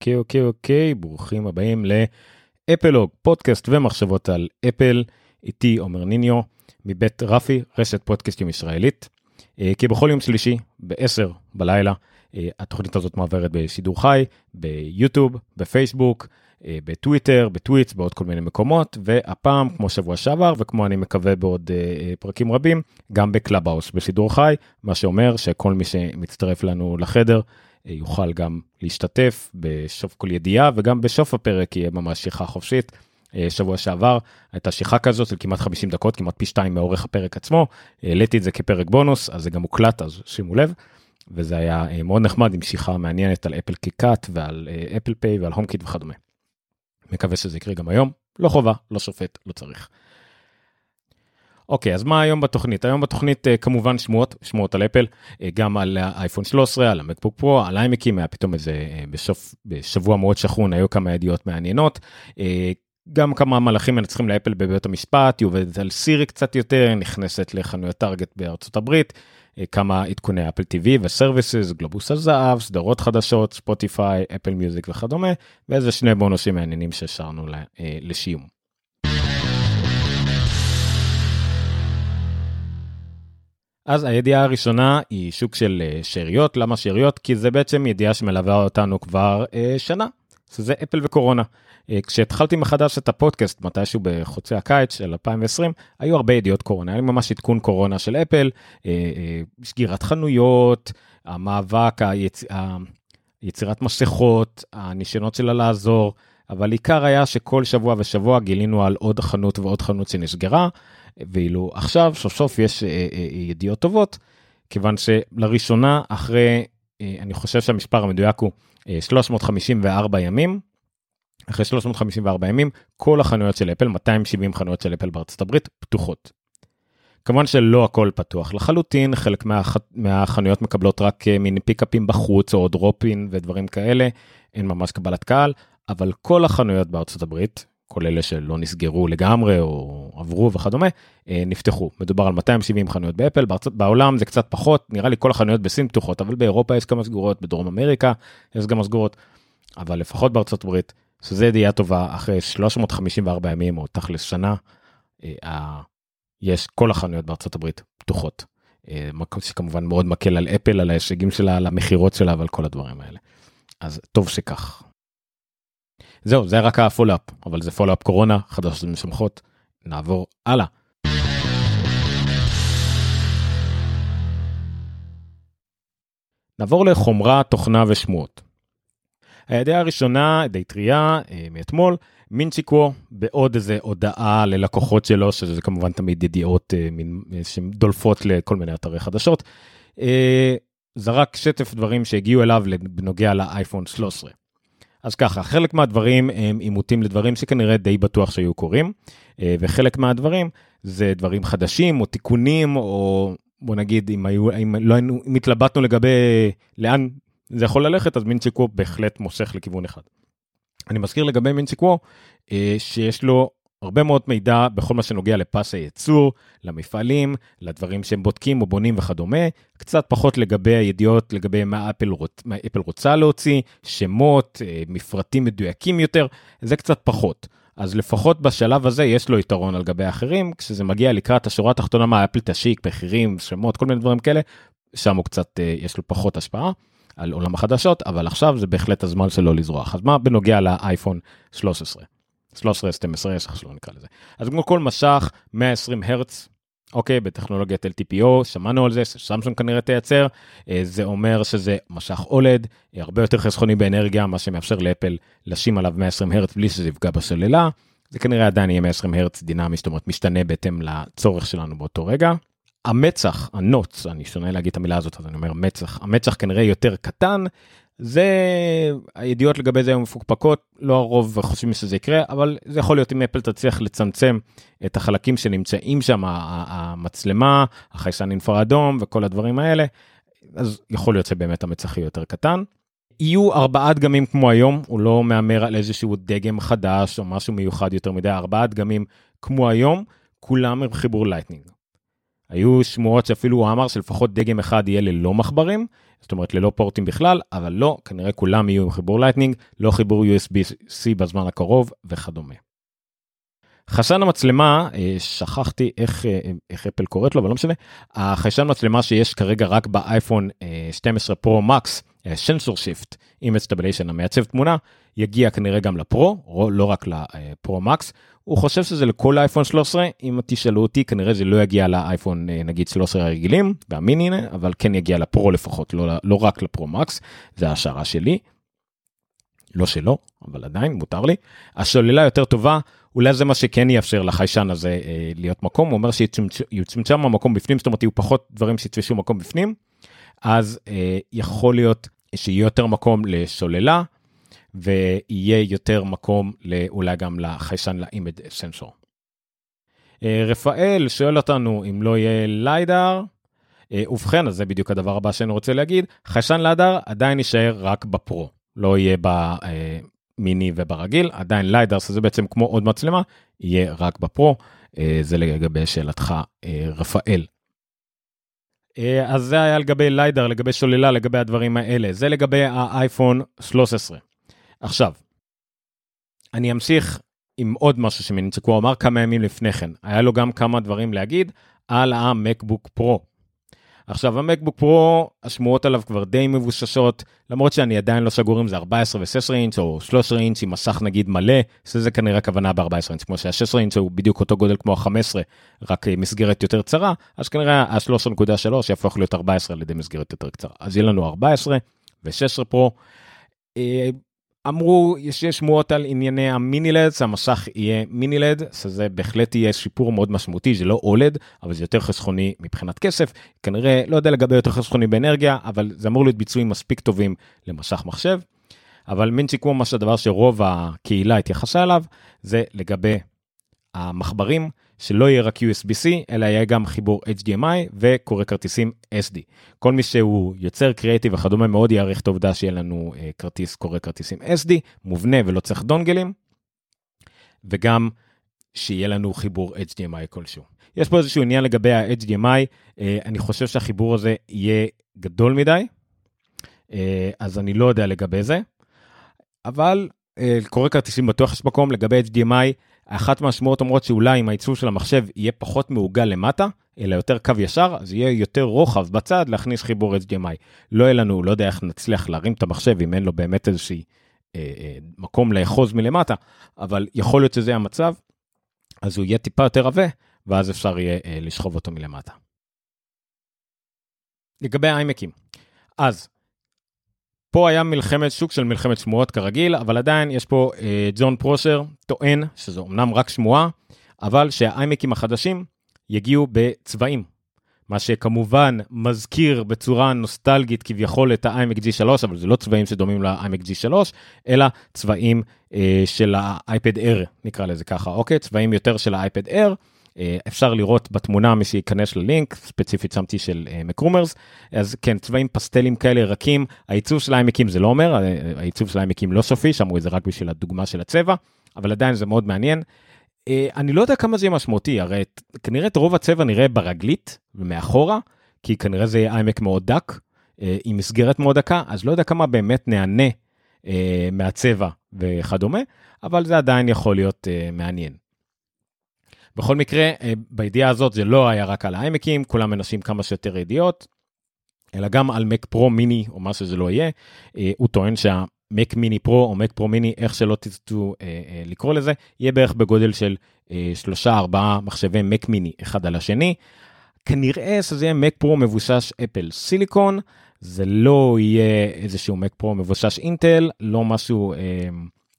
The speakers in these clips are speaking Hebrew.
אוקיי אוקיי אוקיי ברוכים הבאים לאפלוג פודקאסט ומחשבות על אפל איתי עומר ניניו מבית רפי רשת פודקאסטים ישראלית. אה, כי בכל יום שלישי ב-10 בלילה אה, התוכנית הזאת מועברת בשידור חי ביוטיוב בפייסבוק אה, בטוויטר בטוויץ' בעוד כל מיני מקומות והפעם כמו שבוע שעבר וכמו אני מקווה בעוד פרקים רבים גם בקלאבהאוס בשידור חי מה שאומר שכל מי שמצטרף לנו לחדר יוכל גם להשתתף בסוף כל ידיעה וגם בסוף הפרק יהיה ממש שיחה חופשית. שבוע שעבר הייתה שיחה כזאת של כמעט 50 דקות כמעט פי שתיים מאורך הפרק עצמו העליתי את זה כפרק בונוס אז זה גם מוקלט אז שימו לב. וזה היה מאוד נחמד עם שיחה מעניינת על אפל קיקאט ועל Apple Pay ועל HomeKit וכדומה. מקווה שזה יקרה גם היום לא חובה לא שופט לא צריך. אוקיי, אז מה היום בתוכנית? היום בתוכנית כמובן שמועות, שמועות על אפל, גם על האייפון 13, על המקבוק פרו, על איימקים, היה פתאום איזה בסוף, בשבוע מאוד שכון, היו כמה ידיעות מעניינות. גם כמה מלאכים מנצחים לאפל בבית המשפט, היא עובדת על סירי קצת יותר, נכנסת לחנויות טארגט בארצות הברית, כמה עדכוני אפל TV וסרוויסס, גלובוס הזהב, סדרות חדשות, ספוטיפיי, אפל מיוזיק וכדומה, ואיזה שני בונוסים מעניינים שהשארנו לשיום. אז הידיעה הראשונה היא שוק של שאריות, למה שאריות? כי זה בעצם ידיעה שמלווה אותנו כבר אה, שנה, שזה אפל וקורונה. אה, כשהתחלתי מחדש את הפודקאסט מתישהו בחוצי הקיץ של 2020 היו הרבה ידיעות קורונה, היה לי ממש עדכון קורונה של אפל, אה, אה, סגירת חנויות, המאבק, היצ... היצירת מסכות, הניסיונות שלה לעזור, אבל עיקר היה שכל שבוע ושבוע גילינו על עוד חנות ועוד חנות שנסגרה, ואילו עכשיו סוף סוף יש ידיעות טובות, כיוון שלראשונה אחרי, אני חושב שהמספר המדויק הוא 354 ימים, אחרי 354 ימים כל החנויות של אפל 270 חנויות של אפל בארצות הברית פתוחות. כמובן שלא הכל פתוח לחלוטין חלק מהח... מהחנויות מקבלות רק אה, מין פיקאפים בחוץ או דרופין ודברים כאלה אין ממש קבלת קהל אבל כל החנויות בארצות הברית כל אלה שלא נסגרו לגמרי או עברו וכדומה אה, נפתחו מדובר על 270 חנויות באפל בארצות בעולם זה קצת פחות נראה לי כל החנויות בסין פתוחות אבל באירופה יש כמה סגורות בדרום אמריקה יש גם סגורות אבל לפחות בארצות הברית שזה ידיעה טובה אחרי 354 ימים או תכלס שנה אה, יש כל החנויות בארצות הברית פתוחות. אה, שכמובן מאוד מקל על אפל על ההישגים שלה על המכירות שלה ועל כל הדברים האלה. אז טוב שכך. זהו זה רק ה follow up אבל זה follow up קורונה חדשות משמחות נעבור הלאה. נעבור לחומרה תוכנה ושמועות. הידיעה הראשונה די טריה אה, מאתמול מינג-צ'י קו בעוד איזה הודעה ללקוחות שלו שזה כמובן תמיד ידיעות אה, אה, שדולפות לכל מיני אתרי חדשות. זרק שטף דברים שהגיעו אליו בנוגע לאייפון 13. אז ככה חלק מהדברים הם עימותים לדברים שכנראה די בטוח שהיו קורים וחלק מהדברים זה דברים חדשים או תיקונים או בוא נגיד אם היו אם לא אם התלבטנו לגבי לאן זה יכול ללכת אז מינצ'יקו בהחלט מושך לכיוון אחד. אני מזכיר לגבי מינצ'יקו אה, שיש לו הרבה מאוד מידע בכל מה שנוגע לפס הייצור, למפעלים, לדברים שהם בודקים או בונים וכדומה, קצת פחות לגבי הידיעות לגבי מה אפל, רוצ, מה אפל רוצה להוציא, שמות, אה, מפרטים מדויקים יותר, זה קצת פחות. אז לפחות בשלב הזה יש לו יתרון על גבי האחרים, כשזה מגיע לקראת השורה התחתונה מה אפל תשיק, מחירים, שמות, כל מיני דברים כאלה, שם הוא קצת, אה, יש לו פחות השפעה. על עולם החדשות, אבל עכשיו זה בהחלט הזמן שלו לזרוח. אז מה בנוגע לאייפון 13? 13, 12, איך שלא נקרא לזה. אז כמו כל משך 120 הרץ, אוקיי, בטכנולוגיית LTPO, שמענו על זה, סמסונג כנראה תייצר, אה, זה אומר שזה משך אולד, הרבה יותר חסכוני באנרגיה, מה שמאפשר לאפל לשים עליו 120 הרץ בלי שזה יפגע בסוללה. זה כנראה עדיין יהיה 120 הרץ דינמי, זאת אומרת משתנה בהתאם לצורך שלנו באותו רגע. המצח, הנוץ, אני שונה להגיד את המילה הזאת, אז אני אומר מצח, המצח כנראה יותר קטן, זה, הידיעות לגבי זה היו מפוקפקות, לא הרוב חושבים שזה יקרה, אבל זה יכול להיות אם אפל תצליח לצמצם את החלקים שנמצאים שם, המצלמה, החיישן אינפרה אדום וכל הדברים האלה, אז יכול להיות שבאמת המצח יהיה יותר קטן. יהיו ארבעה דגמים כמו היום, הוא לא מהמר על איזשהו דגם חדש או משהו מיוחד יותר מדי, ארבעה דגמים כמו היום, כולם עם חיבור Lightning. היו שמועות שאפילו הוא אמר שלפחות דגם אחד יהיה ללא מחברים, זאת אומרת ללא פורטים בכלל, אבל לא, כנראה כולם יהיו עם חיבור Lightning, לא חיבור USB-C בזמן הקרוב וכדומה. חיישן המצלמה, אה, שכחתי איך, אה, איך אפל קוראת לו, אבל לא משנה, החיישן מצלמה שיש כרגע רק באייפון 12 פרו מקס, sensor shift עם stabilization המייצב תמונה, יגיע כנראה גם לפרו, לא רק לפרו מקס. הוא חושב שזה לכל האייפון 13, אם תשאלו אותי, כנראה זה לא יגיע לאייפון אה, נגיד 13 הרגילים והמיני, אבל כן יגיע לפרו לפחות, לא, לא רק לפרו מקס, זה ההשערה שלי. לא שלא, אבל עדיין מותר לי. השוללה יותר טובה, אולי זה מה שכן יאפשר לחיישן הזה אה, להיות מקום, הוא אומר שיצומצם המקום בפנים, זאת אומרת יהיו פחות דברים שיתפשו מקום בפנים, אז אה, יכול להיות שיהיה יותר מקום לשוללה, ויהיה יותר מקום אולי גם לחיישן לאימד סנסור. אה, רפאל שואל אותנו אם לא יהיה ליידר. אה, ובכן, אז זה בדיוק הדבר הבא שאני רוצה להגיד, חיישן ליידר עדיין יישאר רק בפרו, לא יהיה במיני וברגיל, עדיין ליידר, שזה בעצם כמו עוד מצלמה, יהיה רק בפרו. אה, זה לגבי שאלתך, רפאל. אז זה היה לגבי ליידר, לגבי שוללה, לגבי הדברים האלה. זה לגבי האייפון 13. עכשיו, אני אמשיך עם עוד משהו שמנצ'קו אמר כמה ימים לפני כן. היה לו גם כמה דברים להגיד על המקבוק פרו. עכשיו המקבוק פרו, השמועות עליו כבר די מבוששות, למרות שאני עדיין לא סגור אם זה 14 ו-16 אינץ' או 13 אינץ' עם מסך נגיד מלא, שזה כנראה הכוונה ב-14 אינץ', כמו שה-16 אינץ' הוא בדיוק אותו גודל כמו ה-15, רק מסגרת יותר צרה, אז כנראה ה-13.3 יהפוך להיות 14 על ידי מסגרת יותר קצרה. אז יהיה לנו 14 ו-16 פרו. אמרו שיש שמועות על ענייני המיני-לד, המסך יהיה מיני-לד, שזה בהחלט יהיה שיפור מאוד משמעותי, זה לא אולד, אבל זה יותר חסכוני מבחינת כסף, כנראה, לא יודע לגבי יותר חסכוני באנרגיה, אבל זה אמור להיות ביצועים מספיק טובים למסך מחשב. אבל מינצ'י כמו מה שהדבר שרוב הקהילה התייחסה אליו, זה לגבי המחברים, שלא יהיה רק USB-C, אלא יהיה גם חיבור HDMI וקורא כרטיסים SD. כל מי שהוא יוצר קריאיטיב וכדומה מאוד יעריך את העובדה שיהיה לנו uh, כרטיס קורא כרטיסים SD, מובנה ולא צריך דונגלים, וגם שיהיה לנו חיבור HDMI כלשהו. יש פה איזשהו עניין לגבי ה-HDMI, uh, אה, אני חושב שהחיבור הזה יהיה גדול מדי, uh, אז אני לא יודע לגבי זה, אבל uh, קורא כרטיסים בטוח יש מקום לגבי HDMI. אחת מהשמועות אומרות שאולי אם העיצוב של המחשב יהיה פחות מעוגל למטה, אלא יותר קו ישר, אז יהיה יותר רוחב בצד להכניס חיבור HDMI. לא יהיה לנו, לא יודע איך נצליח להרים את המחשב אם אין לו באמת איזושהי אה, אה, מקום לאחוז מלמטה, אבל יכול להיות שזה המצב, אז הוא יהיה טיפה יותר עבה, ואז אפשר יהיה אה, לשכוב אותו מלמטה. לגבי האיימקים, אז פה היה מלחמת שוק של מלחמת שמועות כרגיל, אבל עדיין יש פה אה, ג'ון פרושר טוען, שזו אמנם רק שמועה, אבל שהאיימקים החדשים יגיעו בצבעים. מה שכמובן מזכיר בצורה נוסטלגית כביכול את ה-iMac G3, אבל זה לא צבעים שדומים ל-iMac G3, אלא צבעים אה, של ה-iPad Air, נקרא לזה ככה, אוקיי? צבעים יותר של ה-iPad Air. אה, אפשר לראות בתמונה מי שייכנס ללינק ספציפית שמתי של מקרומרס אה, אז כן צבעים פסטלים כאלה רכים העיצוב של העמקים זה לא אומר אה, העיצוב של העמקים לא סופי שמרו את זה רק בשביל הדוגמה של הצבע אבל עדיין זה מאוד מעניין. אני לא יודע כמה זה יהיה משמעותי הרי כנראה את רוב הצבע נראה ברגלית ומאחורה כי כנראה זה יהיה עמק מאוד דק עם מסגרת מאוד דקה אז לא יודע כמה באמת נהנה מהצבע וכדומה אבל זה עדיין יכול להיות מעניין. בכל מקרה, אה, בידיעה הזאת זה לא היה רק על האיימקים, כולם מנסים כמה שיותר ידיעות, אלא גם על מק פרו מיני או מה שזה לא יהיה. אה, הוא טוען שהמק מיני פרו או מק פרו מיני, איך שלא תרצו אה, לקרוא לזה, יהיה בערך בגודל של שלושה ארבעה מחשבי מק מיני אחד על השני. כנראה שזה יהיה מק פרו מבוסס Apple Silicon, זה לא יהיה איזשהו מק פרו מבוסס אינטל, לא משהו אה,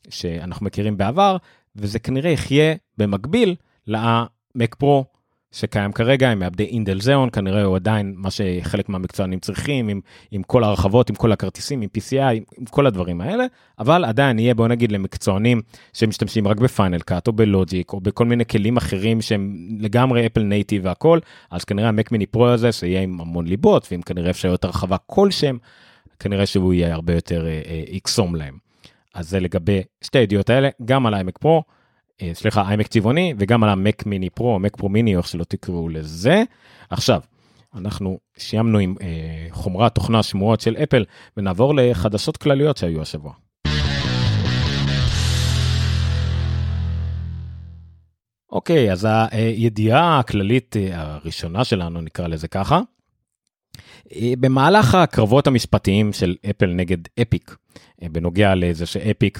שאנחנו מכירים בעבר, וזה כנראה יחיה במקביל למק פרו שקיים כרגע עם מעבדי אינטל Xeon כנראה הוא עדיין מה שחלק מהמקצוענים צריכים עם, עם כל הרחבות עם כל הכרטיסים עם PCI עם, עם כל הדברים האלה אבל עדיין יהיה בוא נגיד למקצוענים שמשתמשים רק ב Final Cut או ב Logic או בכל מיני כלים אחרים שהם לגמרי אפל native והכל אז כנראה המק מיני פרו הזה שיהיה עם המון ליבות ועם כנראה אפשרויות הרחבה כלשהם כנראה שהוא יהיה הרבה יותר אה, אה, יקסום להם. אז זה לגבי שתי הידיעות האלה גם על iMac פרו. אה, סליחה, איימק צבעוני, וגם על המק מיני פרו, מק פרו מיני, איך שלא תקראו לזה. עכשיו, אנחנו סיימנו עם אה, חומרת תוכנה שמועות של אפל, ונעבור לחדשות כלליות שהיו השבוע. אוקיי, אז הידיעה הכללית אה, הראשונה שלנו, נקרא לזה ככה, אה, במהלך הקרבות המשפטיים של אפל נגד אפיק, בנוגע לזה שאפיק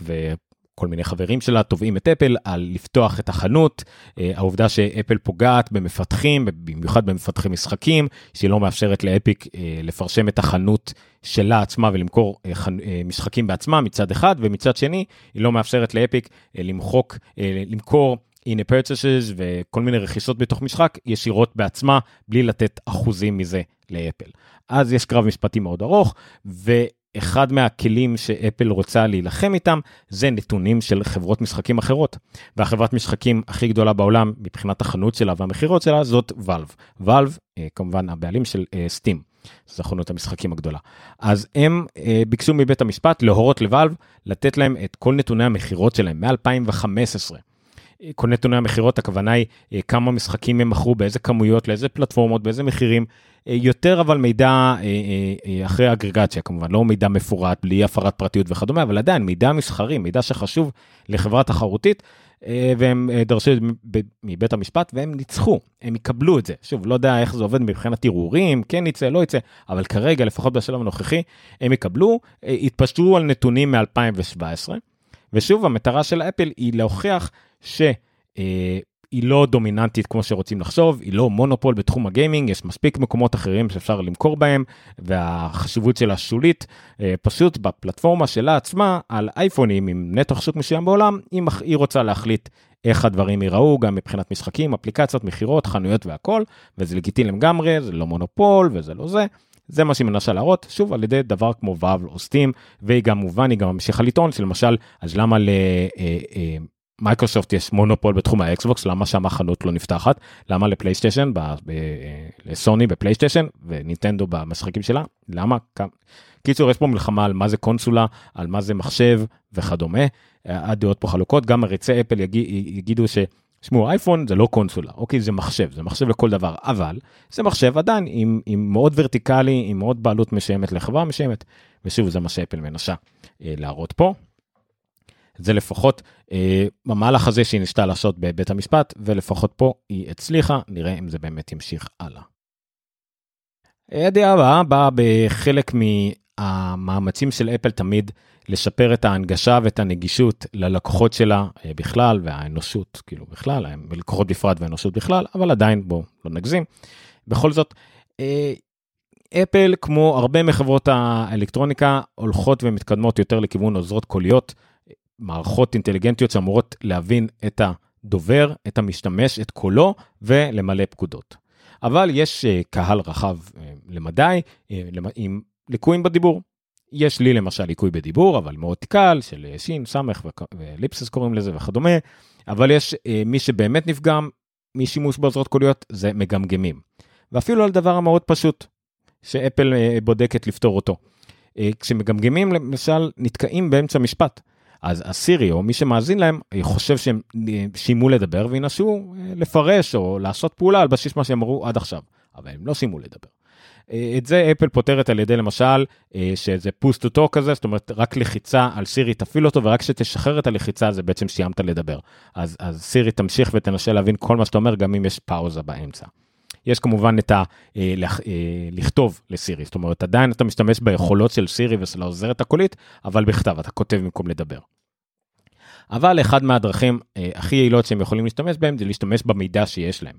וכל מיני חברים שלה תובעים את אפל על לפתוח את החנות, העובדה שאפל פוגעת במפתחים, במיוחד במפתחי משחקים, שהיא לא מאפשרת לאפיק לפרשם את החנות שלה עצמה ולמכור משחקים בעצמה מצד אחד, ומצד שני היא לא מאפשרת לאפיק למחוק, למכור הנה purchases וכל מיני רכישות בתוך משחק ישירות בעצמה בלי לתת אחוזים מזה לאפל. אז יש קרב משפטי מאוד ארוך ואחד מהכלים שאפל רוצה להילחם איתם זה נתונים של חברות משחקים אחרות. והחברת משחקים הכי גדולה בעולם מבחינת החנות שלה והמכירות שלה זאת ואלב. ואלב כמובן הבעלים של סטים. אה, זו חנות המשחקים הגדולה. אז הם אה, ביקשו מבית המשפט להורות לוואלב לתת להם את כל נתוני המכירות שלהם מ-2015. כל נתוני המכירות, הכוונה היא אה, כמה משחקים הם מכרו, באיזה כמויות, לאיזה פלטפורמות, באיזה מחירים. אה, יותר אבל מידע אה, אחרי אגרגציה כמובן, לא מידע מפורט, בלי הפרת פרטיות וכדומה, אבל עדיין מידע מסחרי, מידע שחשוב לחברה תחרותית, והם דרשו מבית המשפט והם ניצחו, הם יקבלו את זה. שוב, לא יודע איך זה עובד מבחינת ערעורים, כן יצא, לא יצא, אבל כרגע, לפחות בשלב הנוכחי, הם יקבלו, התפשטו על נתונים מ-2017. ושוב, המטרה של אפל היא להוכיח שהיא לא דומיננטית כמו שרוצים לחשוב, היא לא מונופול בתחום הגיימינג, יש מספיק מקומות אחרים שאפשר למכור בהם, והחשיבות שלה שולית, אה, פשוט בפלטפורמה שלה עצמה, על אייפונים עם נתח שוק מסוים בעולם, היא, רוצה להחליט איך הדברים ייראו, גם מבחינת משחקים, אפליקציות, מכירות, חנויות והכל, וזה לגיטימי לגמרי, זה לא מונופול וזה לא זה. זה מה שהיא מנסה להראות, שוב, על ידי דבר כמו ואלב או סטים, והיא גם מובן, היא גם ממשיכה לטעון שלמשל, אז למה למייקרוסופט אה, יש מונופול בתחום האקסבוקס, למה שם החנות לא נפתחת, למה לפלייסטיישן, אה, לסוני בפלייסטיישן ונינטנדו במשחקים שלה, למה? קיצור, יש פה מלחמה על מה זה קונסולה, על מה זה מחשב וכדומה, הדעות פה חלוקות, גם מעריצי אפל יגידו ש... תשמעו, אייפון זה לא קונסולה, אוקיי, זה מחשב, זה מחשב לכל דבר, אבל זה מחשב עדיין עם, עם מאוד ורטיקלי, עם מאוד בעלות משיימת לחברה משיימת, ושוב, זה מה שאפל מנסה אה, להראות פה. זה לפחות אה, במהלך הזה שהיא ניסתה לעשות בבית המשפט, ולפחות פה היא הצליחה, נראה אם זה באמת ימשיך הלאה. הידיעה הבאה באה בחלק מהמאמצים של אפל תמיד לשפר את ההנגשה ואת הנגישות ללקוחות שלה אה, בכלל והאנושות כאילו בכלל, לקוחות בפרט והאנושות בכלל, אבל עדיין בואו לא נגזים. בכל זאת, אה, אפל כמו הרבה מחברות האלקטרוניקה הולכות ומתקדמות יותר לכיוון עוזרות קוליות, מערכות אינטליגנטיות שאמורות להבין את הדובר, את המשתמש, את קולו ולמלא פקודות. אבל יש אה, קהל רחב למדי עם ליקויים בדיבור. יש לי למשל ליקוי בדיבור, אבל מאוד קל, של שין, סמך וליפסס קוראים לזה וכדומה, אבל יש אה, מי שבאמת נפגם משימוש בעוזרות קוליות, זה מגמגמים. ואפילו על דבר המאוד פשוט, שאפל אה, בודקת לפתור אותו. אה, כשמגמגמים למשל נתקעים באמצע משפט, אז הסירי או מי שמאזין להם חושב שהם שימו לדבר וינסו לפרש או לעשות פעולה על בסיס מה שהם אמרו עד עכשיו, אבל הם לא שימו לדבר. אה, את זה אפל פותרת על ידי למשל אה, שזה push to talk כזה, זאת אומרת רק לחיצה על סירי תפעיל אותו ורק כשתשחרר את הלחיצה זה בעצם סיימת לדבר. אז, אז סירי תמשיך ותנסה להבין כל מה שאתה אומר גם אם יש פאוזה באמצע. יש כמובן את ה... אה, לכתוב לסירי, זאת אומרת עדיין אתה משתמש ביכולות של סירי ושל העוזרת הקולית, אבל בכתב אתה כותב במקום לדבר. אבל אחד מהדרכים הכי יעילות שהם יכולים להשתמש בהם זה להשתמש במידע שיש להם.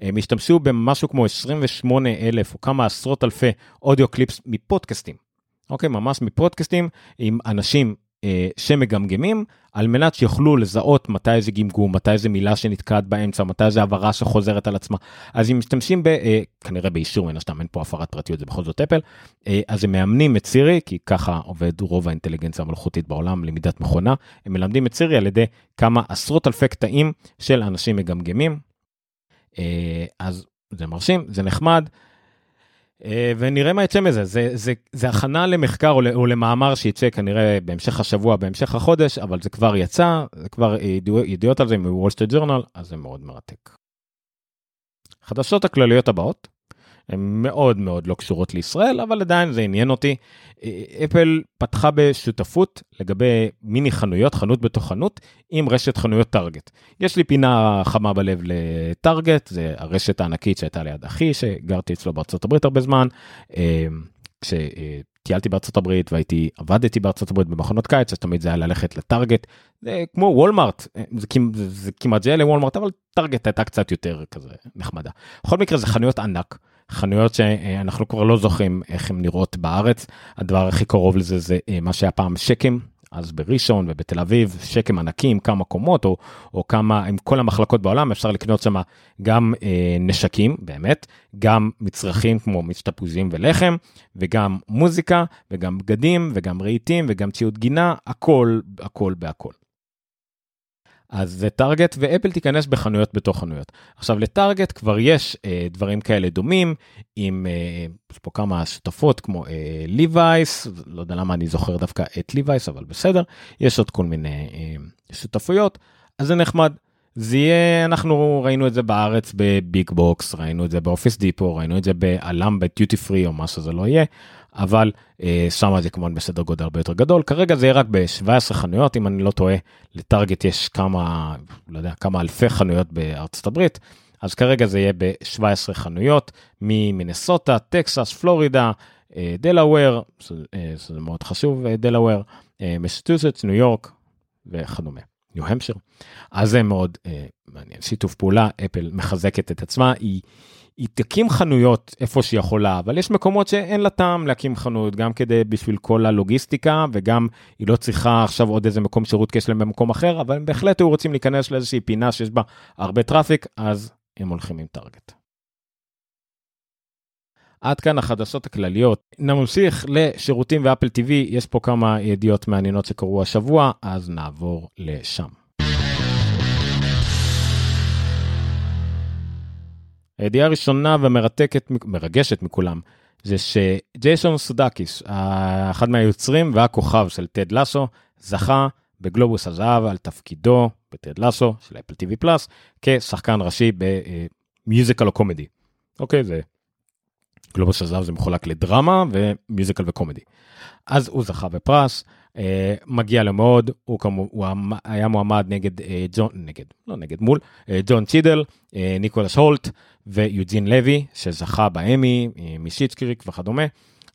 הם השתמשו במשהו כמו 28 אלף או כמה עשרות אלפי אודיו קליפס מפודקאסטים. אוקיי, ממש מפודקאסטים עם אנשים אה, שמגמגמים על מנת שיוכלו לזהות מתי זה גמגום, מתי זה מילה שנתקעת באמצע, מתי זה הבהרה שחוזרת על עצמה. אז אם משתמשים ב... אה, כנראה באישור מן הסתם, אין פה הפרת פרטיות, זה בכל זאת אפל, אה, אז הם מאמנים את סירי, כי ככה עובד רוב האינטליגנציה המלאכותית בעולם, למידת מכונה, הם מלמדים את סירי על ידי כמה עשרות אלפי קטעים של אנשים מגמגמים, אה, אז זה מרשים, זה נחמד. אה, ונראה מה יצא מזה, זה, זה, זה הכנה למחקר או, למאמר שיצא כנראה בהמשך השבוע, בהמשך החודש, אבל זה כבר יצא, זה כבר ידיעות, ידיעות על זה מוול סטריט ג'ורנל, אז זה מאוד מרתק. חדשות הכלליות הבאות, מאוד מאוד לא קשורות לישראל, אבל עדיין זה עניין אותי. אפל פתחה בשותפות לגבי מיני חנויות, חנות בתוך חנות, עם רשת חנויות טארגט. יש לי פינה חמה בלב לטארגט, זה הרשת הענקית שהייתה ליד אחי, שגרתי אצלו בארצות הברית הרבה זמן. אה, כשטיילתי בארצות הברית והייתי עבדתי בארצות הברית במכונות קיץ אז תמיד זה היה ללכת לטארגט זה כמו וולמארט זה, זה, זה כמעט זה לוולמארט אבל טארגט הייתה קצת יותר כזה נחמדה. בכל מקרה זה חנויות ענק חנויות שאנחנו כבר לא זוכרים איך הן נראות בארץ הדבר הכי קרוב לזה זה אה, מה שהיה פעם שקם אז בראשון ובתל אביב שקם ענקים כמה קומות או, או כמה עם כל המחלקות בעולם אפשר לקנות שם גם אה, נשקים באמת גם מצרכים כמו מצטפוזים ולחם וגם מוזיקה וגם בגדים וגם רהיטים וגם ציוד גינה הכל הכל בהכל. אז זה טארגט ואפל תיכנס בחנויות בתוך חנויות. עכשיו לטארגט כבר יש אה, דברים כאלה דומים עם אה, יש פה כמה שותפות כמו אה, ליווייס לא יודע למה אני זוכר דווקא את ליווייס אבל בסדר יש עוד כל מיני אה, שותפויות אז זה נחמד. זה יהיה אנחנו ראינו את זה בארץ בביג בוקס ראינו את זה באופיס דיפו ראינו את זה בעלם בדיוטי פרי או מה שזה לא יהיה אבל אה, שם זה כמובן בסדר גודל הרבה יותר גדול. כרגע זה רק ב-17 חנויות אם אני לא טועה. לטארגט יש כמה לא יודע כמה אלפי חנויות בארצות הברית. אז כרגע זה יהיה ב-17 חנויות ממינסוטה טקסס פלורידה אה, דלאוור אה, זה מאוד חשוב אה, דלאוור אה, ניו יורק וכדומה. ניו המפשייר. אז זה מאוד אה, מעניין שיתוף פעולה אפל מחזקת את עצמה היא. היא תקים חנויות איפה שהיא יכולה אבל יש מקומות שאין לה טעם להקים חנות גם כדי בשביל כל הלוגיסטיקה וגם היא לא צריכה עכשיו עוד איזה מקום שירות כי יש להם במקום אחר אבל הם בהחלט היו רוצים להיכנס לאיזושהי פינה שיש בה הרבה traffic אז הם הולכים עם טארגט. עד כאן החדשות הכלליות. נמשיך לשירותים ואפל TV, יש פה כמה ידיעות מעניינות שקרו השבוע, אז נעבור לשם. הידיעה הראשונה והמרתקת, מרגשת מכולם, זה שג'ייסון סודקיס, אחד מהיוצרים והכוכב של טד לסו, זכה בגלובוס הזהב על תפקידו בטד לסו של אפל TV פלאס כשחקן ראשי ב musical או comedy. אוקיי, זה גלובוס הזהב זה מחולק לדרמה ו musical ו comedy. אז הוא זכה בפרס, אה, מגיע לו מאוד, הוא, כמו, הוא היה מועמד נגד אה, ג'ון, נגד, לא נגד, מול אה, דון צ'ידל, אה, ניקולס הולט ויוג'ין לוי שזכה באמי אה, מ Schitt's Creek וכדומה,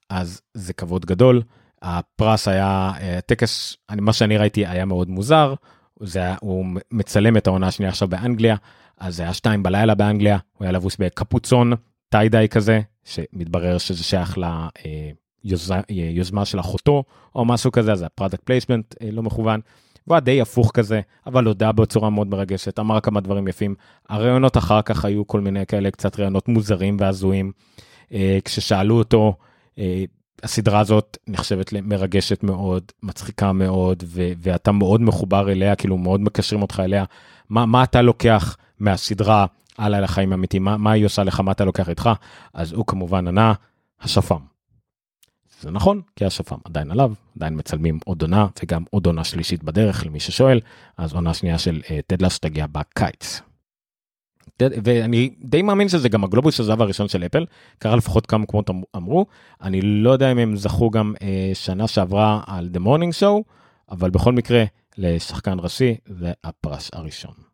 אז זה כבוד גדול. הפרס היה אה, טקס, אני, מה שאני ראיתי היה מאוד מוזר, זה היה, הוא מצלם את העונה השנייה עכשיו באנגליה, אז זה היה שתיים בלילה באנגליה, הוא היה לבוש בקפוצון tie-dye כזה, שמתברר שזה שייך ליוזמה של אחותו או משהו כזה, זה ה product placement אה, לא מכוון. הוא היה די הפוך כזה, אבל הודה בצורה מאוד מרגשת, אמר כמה דברים יפים. הראיונות אחר כך היו כל מיני כאלה קצת ראיונות מוזרים והזויים. אה, כששאלו אותו, אה, הסדרה הזאת נחשבת למרגשת מאוד, מצחיקה מאוד, ו- ואתה מאוד מחובר אליה, כאילו מאוד מקשרים אותך אליה. מה, מה אתה לוקח מהסדרה הלאה לחיים אמיתיים, מה, מה היא עושה לך, מה אתה לוקח איתך? אז הוא כמובן ענה, השפם. זה נכון, כי השפם עדיין עליו, עדיין מצלמים עוד עונה וגם עוד עונה שלישית בדרך למי ששואל, אז עונה שנייה של uh, טדלס תגיע בקיץ. ואני די מאמין שזה גם הגלובוס הזהב הראשון של אפל, קרה לפחות כמה מקומות אמ-, אמרו, אני לא יודע אם הם זכו גם uh, שנה שעברה על The Morning Show, אבל בכל מקרה לשחקן ראשי זה הפרס הראשון.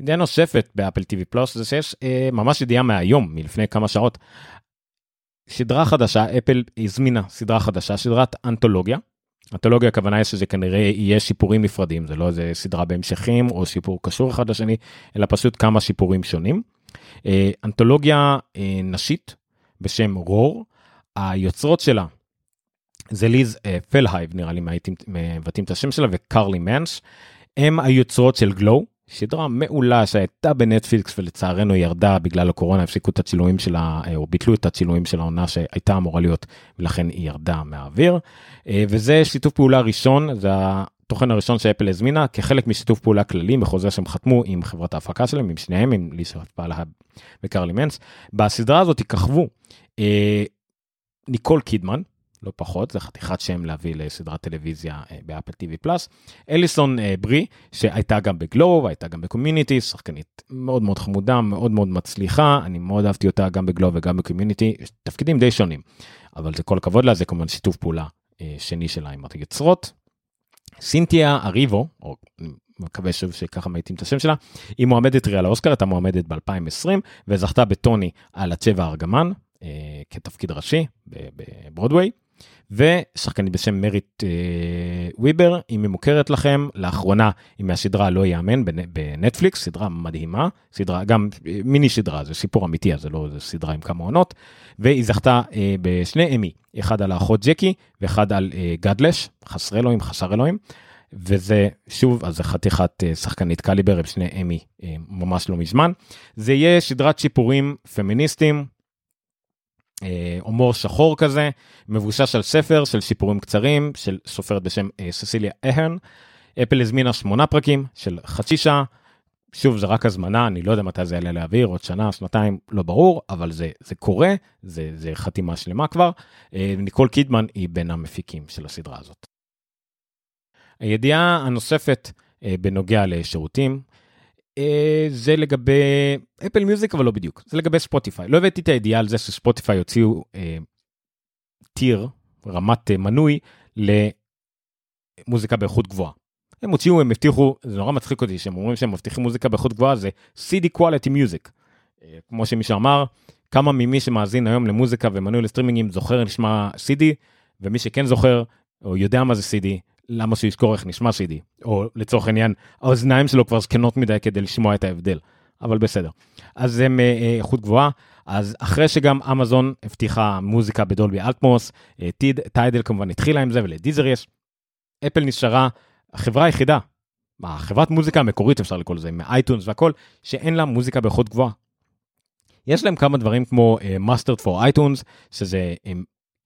ידיעה נוספת באפל TV פלוס זה שיש אה, ממש ידיעה מהיום מלפני כמה שעות. סדרה חדשה אפל הזמינה סדרה חדשה סדרת אנתולוגיה. אנתולוגיה הכוונה היא שזה כנראה יהיה שיפורים נפרדים זה לא איזה סדרה בהמשכים או שיפור קשור אחד לשני אלא פשוט כמה שיפורים שונים. אה, אנתולוגיה אה, נשית בשם רור היוצרות שלה זה ליז אה, פלהייב נראה לי מבטאים את השם שלה וקרלי מנש הם היוצרות של גלו סדרה מעולה שהייתה בנטפליקס ולצערנו ירדה בגלל הקורונה הפסיקו את הצילומים שלה או ביטלו את הצילומים של העונה שהייתה אמורה להיות ולכן היא ירדה מהאוויר. אה, וזה שיתוף פעולה ראשון זה התוכן הראשון שאפל הזמינה כחלק משיתוף פעולה כללי בחוזה שהם חתמו עם חברת ההפקה שלהם, עם שניהם, עם ליסה פעלה וקרלי מנש. בסדרה הזאת יככבו אה, ניקול קידמן, לא פחות, זה חתיכת שם להביא לסדרת טלוויזיה אה, באפל TV פלוס. אליסון אה, ברי, שהייתה גם ב GLOW, הייתה גם ב Community, שחקנית מאוד מאוד חמודה, מאוד מאוד מצליחה, אני מאוד אהבתי אותה גם ב GLOW וגם ב Community, תפקידים די שונים, אבל זה כל הכבוד לה, זה כמובן שיתוף פעולה אה, שני שלה עם היוצרות. סינתיה אריבו, או מקווה שוב שככה מעיטים את השם שלה, היא מועמדת טריה לאוסקר, הייתה מועמדת ב-2020, וזכתה בטוני על הצ'בה הארגמן, אה, כתפקיד ראשי בברודוויי. ושחקנית בשם מריט אה, וויבר, היא ממוכרת לכם, לאחרונה היא מהסדרה לא יאמן בנטפליקס, סדרה מדהימה, סדרה, גם אה, מיני סדרה, זה סיפור אמיתי, אז זה לא זה סדרה עם כמה עונות, והיא זכתה אה, בשני אמי, אחד על האחות ג'קי ואחד על אה, גדלש, חסר אלוהים, חסר אלוהים. וזה שוב אז זה חתיכת אה, שחקנית קליבר עם שני אמי אה, ממש לא מזמן. זה יהיה סדרת שיפורים פמיניסטים אה, הומור שחור כזה, מבושש על ספר של סיפורים קצרים של סופרת בשם אה, ססיליה אהרן. אפל הזמינה שמונה פרקים של חצי שעה. שוב זה רק הזמנה אני לא יודע מתי זה יעלה לאוויר עוד שנה שנתיים לא ברור אבל זה זה קורה זה זה חתימה שלמה כבר. אה, ניקול קידמן היא בין המפיקים של הסדרה הזאת. הידיעה הנוספת בנוגע לשירותים אה, זה לגבי אפל מיוזיק אבל לא בדיוק זה לגבי ספוטיפיי לא הבאתי את הידיעה על זה שספוטיפיי הוציאו אה, טיר רמת אה, מנוי למוזיקה באיכות גבוהה. הם הוציאו הם הבטיחו זה נורא מצחיק אותי שהם אומרים שהם מבטיחים מוזיקה באיכות גבוהה זה CD quality music. אה, כמו שמישהו אמר כמה ממי שמאזין היום למוזיקה ומנוי לסטרימינגים זוכר נשמע CD ומי שכן זוכר או יודע מה זה CD למה שהוא יזכור איך נשמע CD, או לצורך העניין, האוזניים שלו כבר זקנות מדי כדי לשמוע את ההבדל, אבל בסדר. אז הם אה, אה, איכות גבוהה, אז אחרי שגם אמזון הבטיחה מוזיקה בדולבי אלטמוס, אה, טיידל כמובן התחילה עם זה ולדיזר יש, אפל נשארה החברה היחידה, החברת מוזיקה המקורית אפשר לקרוא לזה, מ iTunes והכל, שאין לה מוזיקה באיכות גבוהה. יש להם כמה דברים כמו Mastered for iTunes, שזה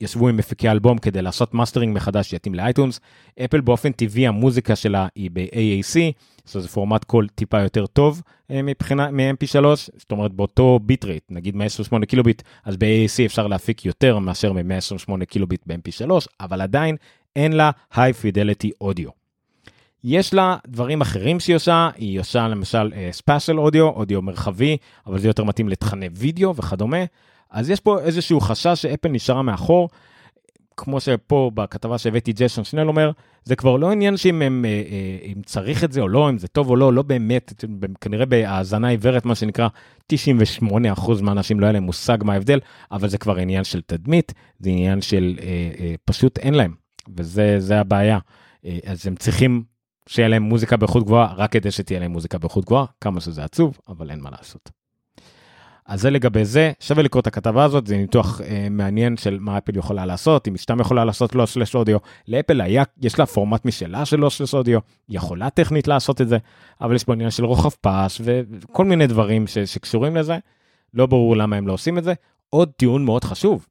ישבו עם מפיקי אלבום כדי לעשות מאסטרינג מחדש שיתאים ל iTunes. אפל באופן טבעי המוזיקה שלה היא ב-AAC, זה פורמט קול טיפה יותר טוב אה, מבחינה מ-MP3, זאת אומרת באותו bit rate, נגיד 128 קילוביט, אז ב-AAC אפשר להפיק יותר מאשר מ-128 קילוביט ב-MP3, אבל עדיין אין לה high fidelity audio. יש לה דברים אחרים שהיא עושה, היא עושה למשל spatial audio, אודיו מרחבי, אבל זה יותר מתאים לתכני וידאו וכדומה. אז יש פה איזשהו חשש שאפל נשארה מאחור. כמו שפה בכתבה שהבאתי ג'ייסון שנל אומר, זה כבר לא עניין שאם הם, אה, אה, אם צריך את זה או לא, אם זה טוב או לא, לא באמת, כנראה בהאזנה עיוורת, מה שנקרא, 98% מהאנשים לא היה להם מושג מה ההבדל, אבל זה כבר עניין של תדמית, זה עניין של אה, אה, פשוט אין להם, וזה הבעיה. אה, אז הם צריכים שיהיה להם מוזיקה באיכות גבוהה, רק כדי שתהיה להם מוזיקה באיכות גבוהה, כמה שזה עצוב, אבל אין מה לעשות. אז זה לגבי זה, שווה לקרוא את הכתבה הזאת, זה ניתוח אה, מעניין של מה אפל יכולה לעשות, אם סתם יכולה לעשות לא סלש אודיו, לאפל היה, יש לה פורמט משלה של לא סלש אודיו, יכולה טכנית לעשות את זה, אבל יש פה עניין של רוחב פס וכל מיני דברים ש, שקשורים לזה, לא ברור למה הם לא עושים את זה. עוד טיעון מאוד חשוב,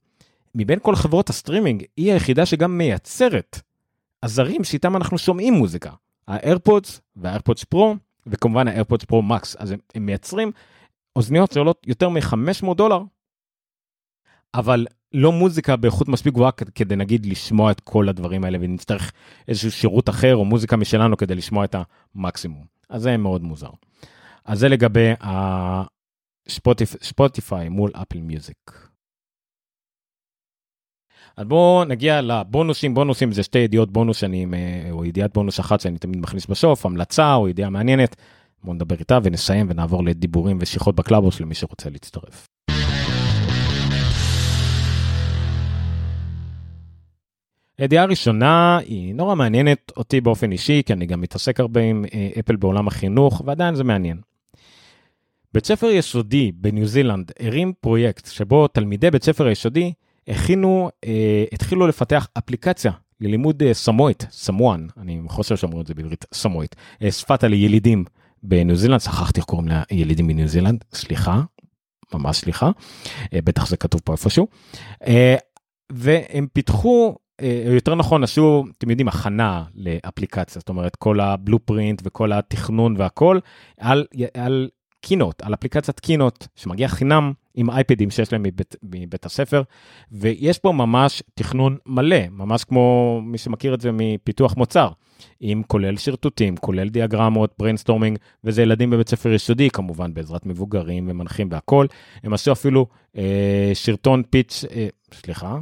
מבין כל חברות הסטרימינג, היא היחידה שגם מייצרת אביזרים שאיתם אנחנו שומעים מוזיקה, האיירפודס והאיירפודס פרו, וכמובן האיירפודס פרו מקס, אז הם, הם מייצרים אוזניות שעולות יותר מ-500 דולר, אבל לא מוזיקה באיכות מספיק גבוהה כדי נגיד לשמוע את כל הדברים האלה ונצטרך איזשהו שירות אחר או מוזיקה משלנו כדי לשמוע את המקסימום. אז זה מאוד מוזר. אז זה לגבי הספוטיפיי מול אפל מיוזיק. אז בואו נגיע לבונוסים, בונוסים זה שתי ידיעות בונוס שאני, או ידיעת בונוס אחת שאני תמיד מכניס בסוף, המלצה או ידיעה מעניינת. בואו נדבר איתה ונסיים ונעבור לדיבורים ושיחות בקלאבהאוס למי שרוצה להצטרף. הידיעה הראשונה היא נורא מעניינת אותי באופן אישי, כי אני גם מתעסק הרבה עם אה, אפל בעולם החינוך, ועדיין זה מעניין. בית ספר יסודי בניו זילנד הרים פרויקט שבו תלמידי בית ספר היסודי הכינו, אה, התחילו לפתח אפליקציה ללימוד אה, סמואית, סמואן, אני חושב שאומרים את זה בעברית, סמואית, אה, שפת הלילידים בניו זילנד, שכחתי איך קוראים לילידים בניו זילנד, סליחה, ממש סליחה, אה, בטח זה כתוב פה איפשהו. אה, והם פיתחו אה, יותר נכון עשו, אתם יודעים, הכנה לאפליקציה, זאת אומרת כל הבלופרינט וכל התכנון והכל על, על Keynote, על אפליקציית Keynote שמגיע חינם עם אייפדים שיש להם מבית, מבית הספר, ויש פה ממש תכנון מלא, ממש כמו מי שמכיר את זה מפיתוח מוצר, עם כולל שרטוטים, כולל דיאגרמות, brainstorming, וזה ילדים בבית ספר יסודי כמובן, בעזרת מבוגרים ומנחים והכל. הם עשו אפילו אה, סרטון pitch, אה, סליחה,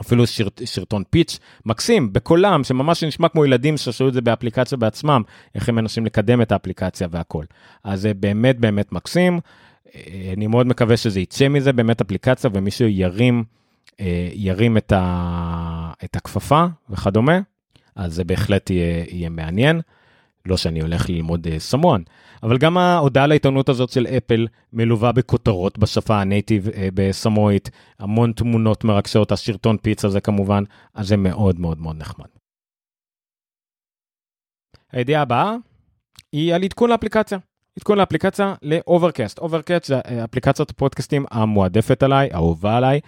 אפילו סרט, סרטון pitch מקסים בקולם שממש נשמע כמו ילדים שעשו את זה באפליקציה בעצמם איך הם מנסים לקדם את האפליקציה והכל אז זה באמת באמת מקסים אה, אני מאוד מקווה שזה יצא מזה באמת אפליקציה ומישהו ירים אה, ירים את, ה, את הכפפה וכדומה אז זה בהחלט יהיה, יהיה מעניין. לא שאני הולך ללמוד uh, סמואן, אבל גם ההודעה לעיתונות הזאת של אפל מלווה בכותרות בשפה הנייטיב uh, בסמואית, המון תמונות מרגשות, השרטון פיצה זה כמובן, אז זה מאוד מאוד מאוד נחמד. הידיעה הבאה היא על עדכון לאפליקציה. עדכון לאפליקציה ל Overcast. Overcast זה אה, אפליקציית הפודקאסטים המועדפת עליי, אהובה עליי.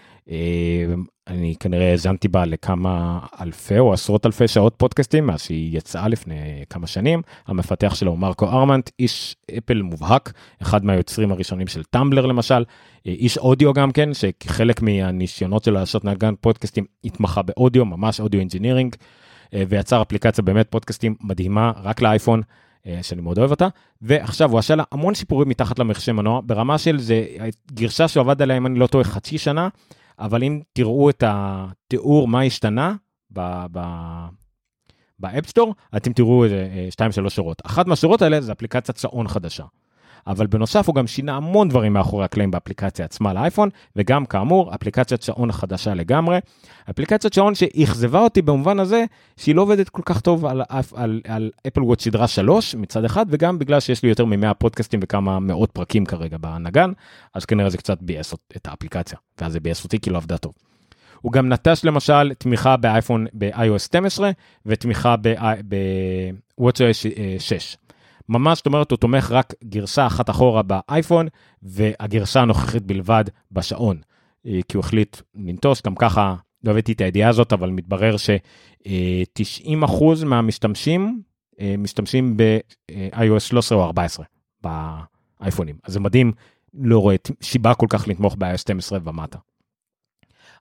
אני כנראה האזנתי בה לכמה אלפי או עשרות אלפי שעות פודקאסטים מאז שהיא יצאה לפני כמה שנים. המפתח שלו הוא מרקו ארמנט, איש אפל מובהק, אחד מהיוצרים הראשונים של טמבלר למשל, איש אודיו גם כן, שחלק מהניסיונות שלו לעשות נגן פודקאסטים התמחה באודיו, ממש audio engineering, ויצר אפליקציה באמת פודקאסטים מדהימה רק לאייפון. שאני מאוד אוהב אותה, ועכשיו הוא עשה לה המון שיפורים מתחת למכסה מנוע, ברמה של זה גרסה שהוא עבד עליה, אם אני לא טועה, חצי שנה, אבל אם תראו את התיאור מה השתנה ב App Store, אתם תראו איזה 2-3 אה, שורות. אחת מהשורות האלה זה אפליקציית שעון חדשה. אבל בנוסף הוא גם שינה המון דברים מאחורי הקלעים באפליקציה עצמה לאייפון, וגם כאמור, אפליקציית שעון חדשה לגמרי. אפליקציית שעון שאכזבה אותי במובן הזה שהיא לא עובדת כל כך טוב על, על, על, על אפל וואט סדרה 3 מצד אחד, וגם בגלל שיש לי יותר מ-100 פודקאסטים וכמה מאות פרקים כרגע בנגן, אז כנראה זה קצת ביאס את האפליקציה, ואז זה ביאס אותי כי לא עבדה טוב. הוא גם נטש למשל תמיכה באייפון ב-iOS 12 ותמיכה ב-WatchOS 6. ממש, זאת אומרת, הוא תומך רק גרסה אחת אחורה באייפון, והגרסה הנוכחית בלבד בשעון. אה, כי הוא החליט לנטוש, גם ככה, לא הבאתי את הידיעה הזאת, אבל מתברר ש-90% מהמשתמשים אה, משתמשים ב-iOS 13 או 14 באייפונים. אז זה מדהים, לא רואה שיבה כל כך לתמוך ב-iOS 12 ומטה.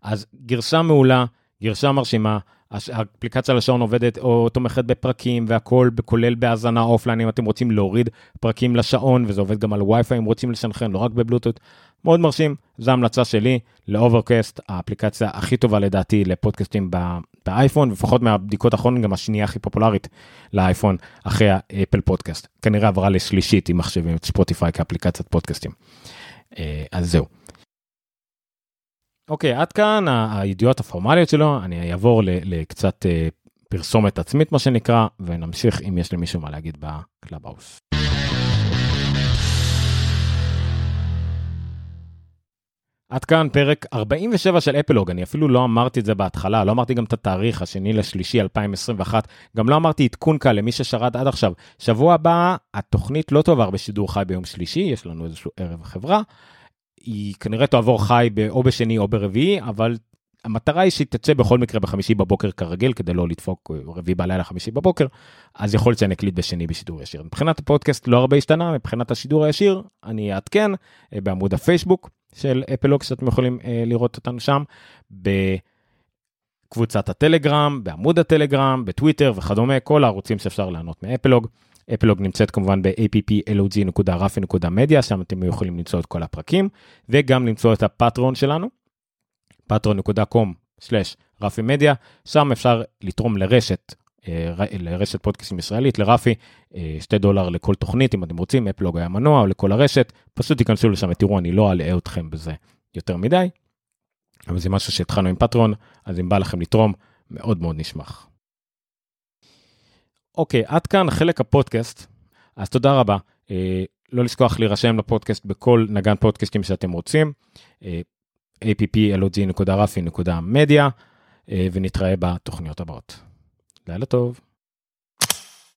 אז גרסה מעולה, גרסה מרשימה, האפליקציה לשעון עובדת או תומכת בפרקים והכל כולל בהאזנה offline אם אתם רוצים להוריד פרקים לשעון וזה עובד גם על וי-פיי אם רוצים לסנכרן לא רק בבלוטות'. מאוד מרשים זו המלצה שלי ל Overcast האפליקציה הכי טובה לדעתי לפודקאסטים באייפון לפחות מהבדיקות האחרונות גם השנייה הכי פופולרית לאייפון אחרי ה Apple Podcast כנראה עברה לשלישית אם מחשבים את ספוטיפיי כאפליקציית פודקאסטים. אה, אז זהו. אוקיי, עד כאן הידיעות הפורמליות שלנו, אני אעבור לקצת אה, פרסומת עצמית מה שנקרא, ונמשיך אם יש למישהו מה להגיד בקלאבהאוס. עד כאן פרק 47 של אפלוג, אני אפילו לא אמרתי את זה בהתחלה, לא אמרתי גם את התאריך, השני לשלישי 2021, גם לא אמרתי עדכון קל למי ששרד עד עכשיו. שבוע הבא התוכנית לא תועבר בשידור חי ביום שלישי, יש לנו איזשהו ערב חברה, היא כנראה תעבור חי או בשני או ברביעי, אבל המטרה היא שהיא תצא בכל מקרה בחמישי בבוקר כרגיל, כדי לא לדפוק רביעי בלילה חמישי בבוקר, אז יכול להיות שאני אקליט בשני בשידור ישיר. מבחינת הפודקאסט לא הרבה השתנה, מבחינת השידור הישיר אני אעדכן אה, בעמוד הפייסבוק של אפלוג שאתם יכולים אה, לראות אותנו שם, בקבוצת הטלגרם, בעמוד הטלגרם, בטוויטר וכדומה, כל הערוצים שאפשר ליהנות מאפלוג. אפלוג נמצאת כמובן ב-applog.rafi.media, שם אתם יכולים למצוא את כל הפרקים, וגם למצוא את הפטרון שלנו, patron.com/רפי שם אפשר לתרום לרשת, אה, לרשת פודקאסטים ישראלית, לרפי, 2 אה, דולר לכל תוכנית, אם אתם רוצים, אפלוג היה מנוע או לכל הרשת, פשוט תיכנסו לשם ותראו, אני לא אלאה אתכם בזה יותר מדי, אבל זה משהו שהתחלנו עם פטרון, אז אם בא לכם לתרום, מאוד מאוד נשמח. אוקיי, עד כאן חלק הפודקאסט, אז תודה רבה. אה, לא לשכוח להירשם לפודקאסט בכל נגן פודקאסטים שאתם רוצים, אה, applog.rafi.media, אה, ונתראה בתוכניות הבאות. לילה טוב.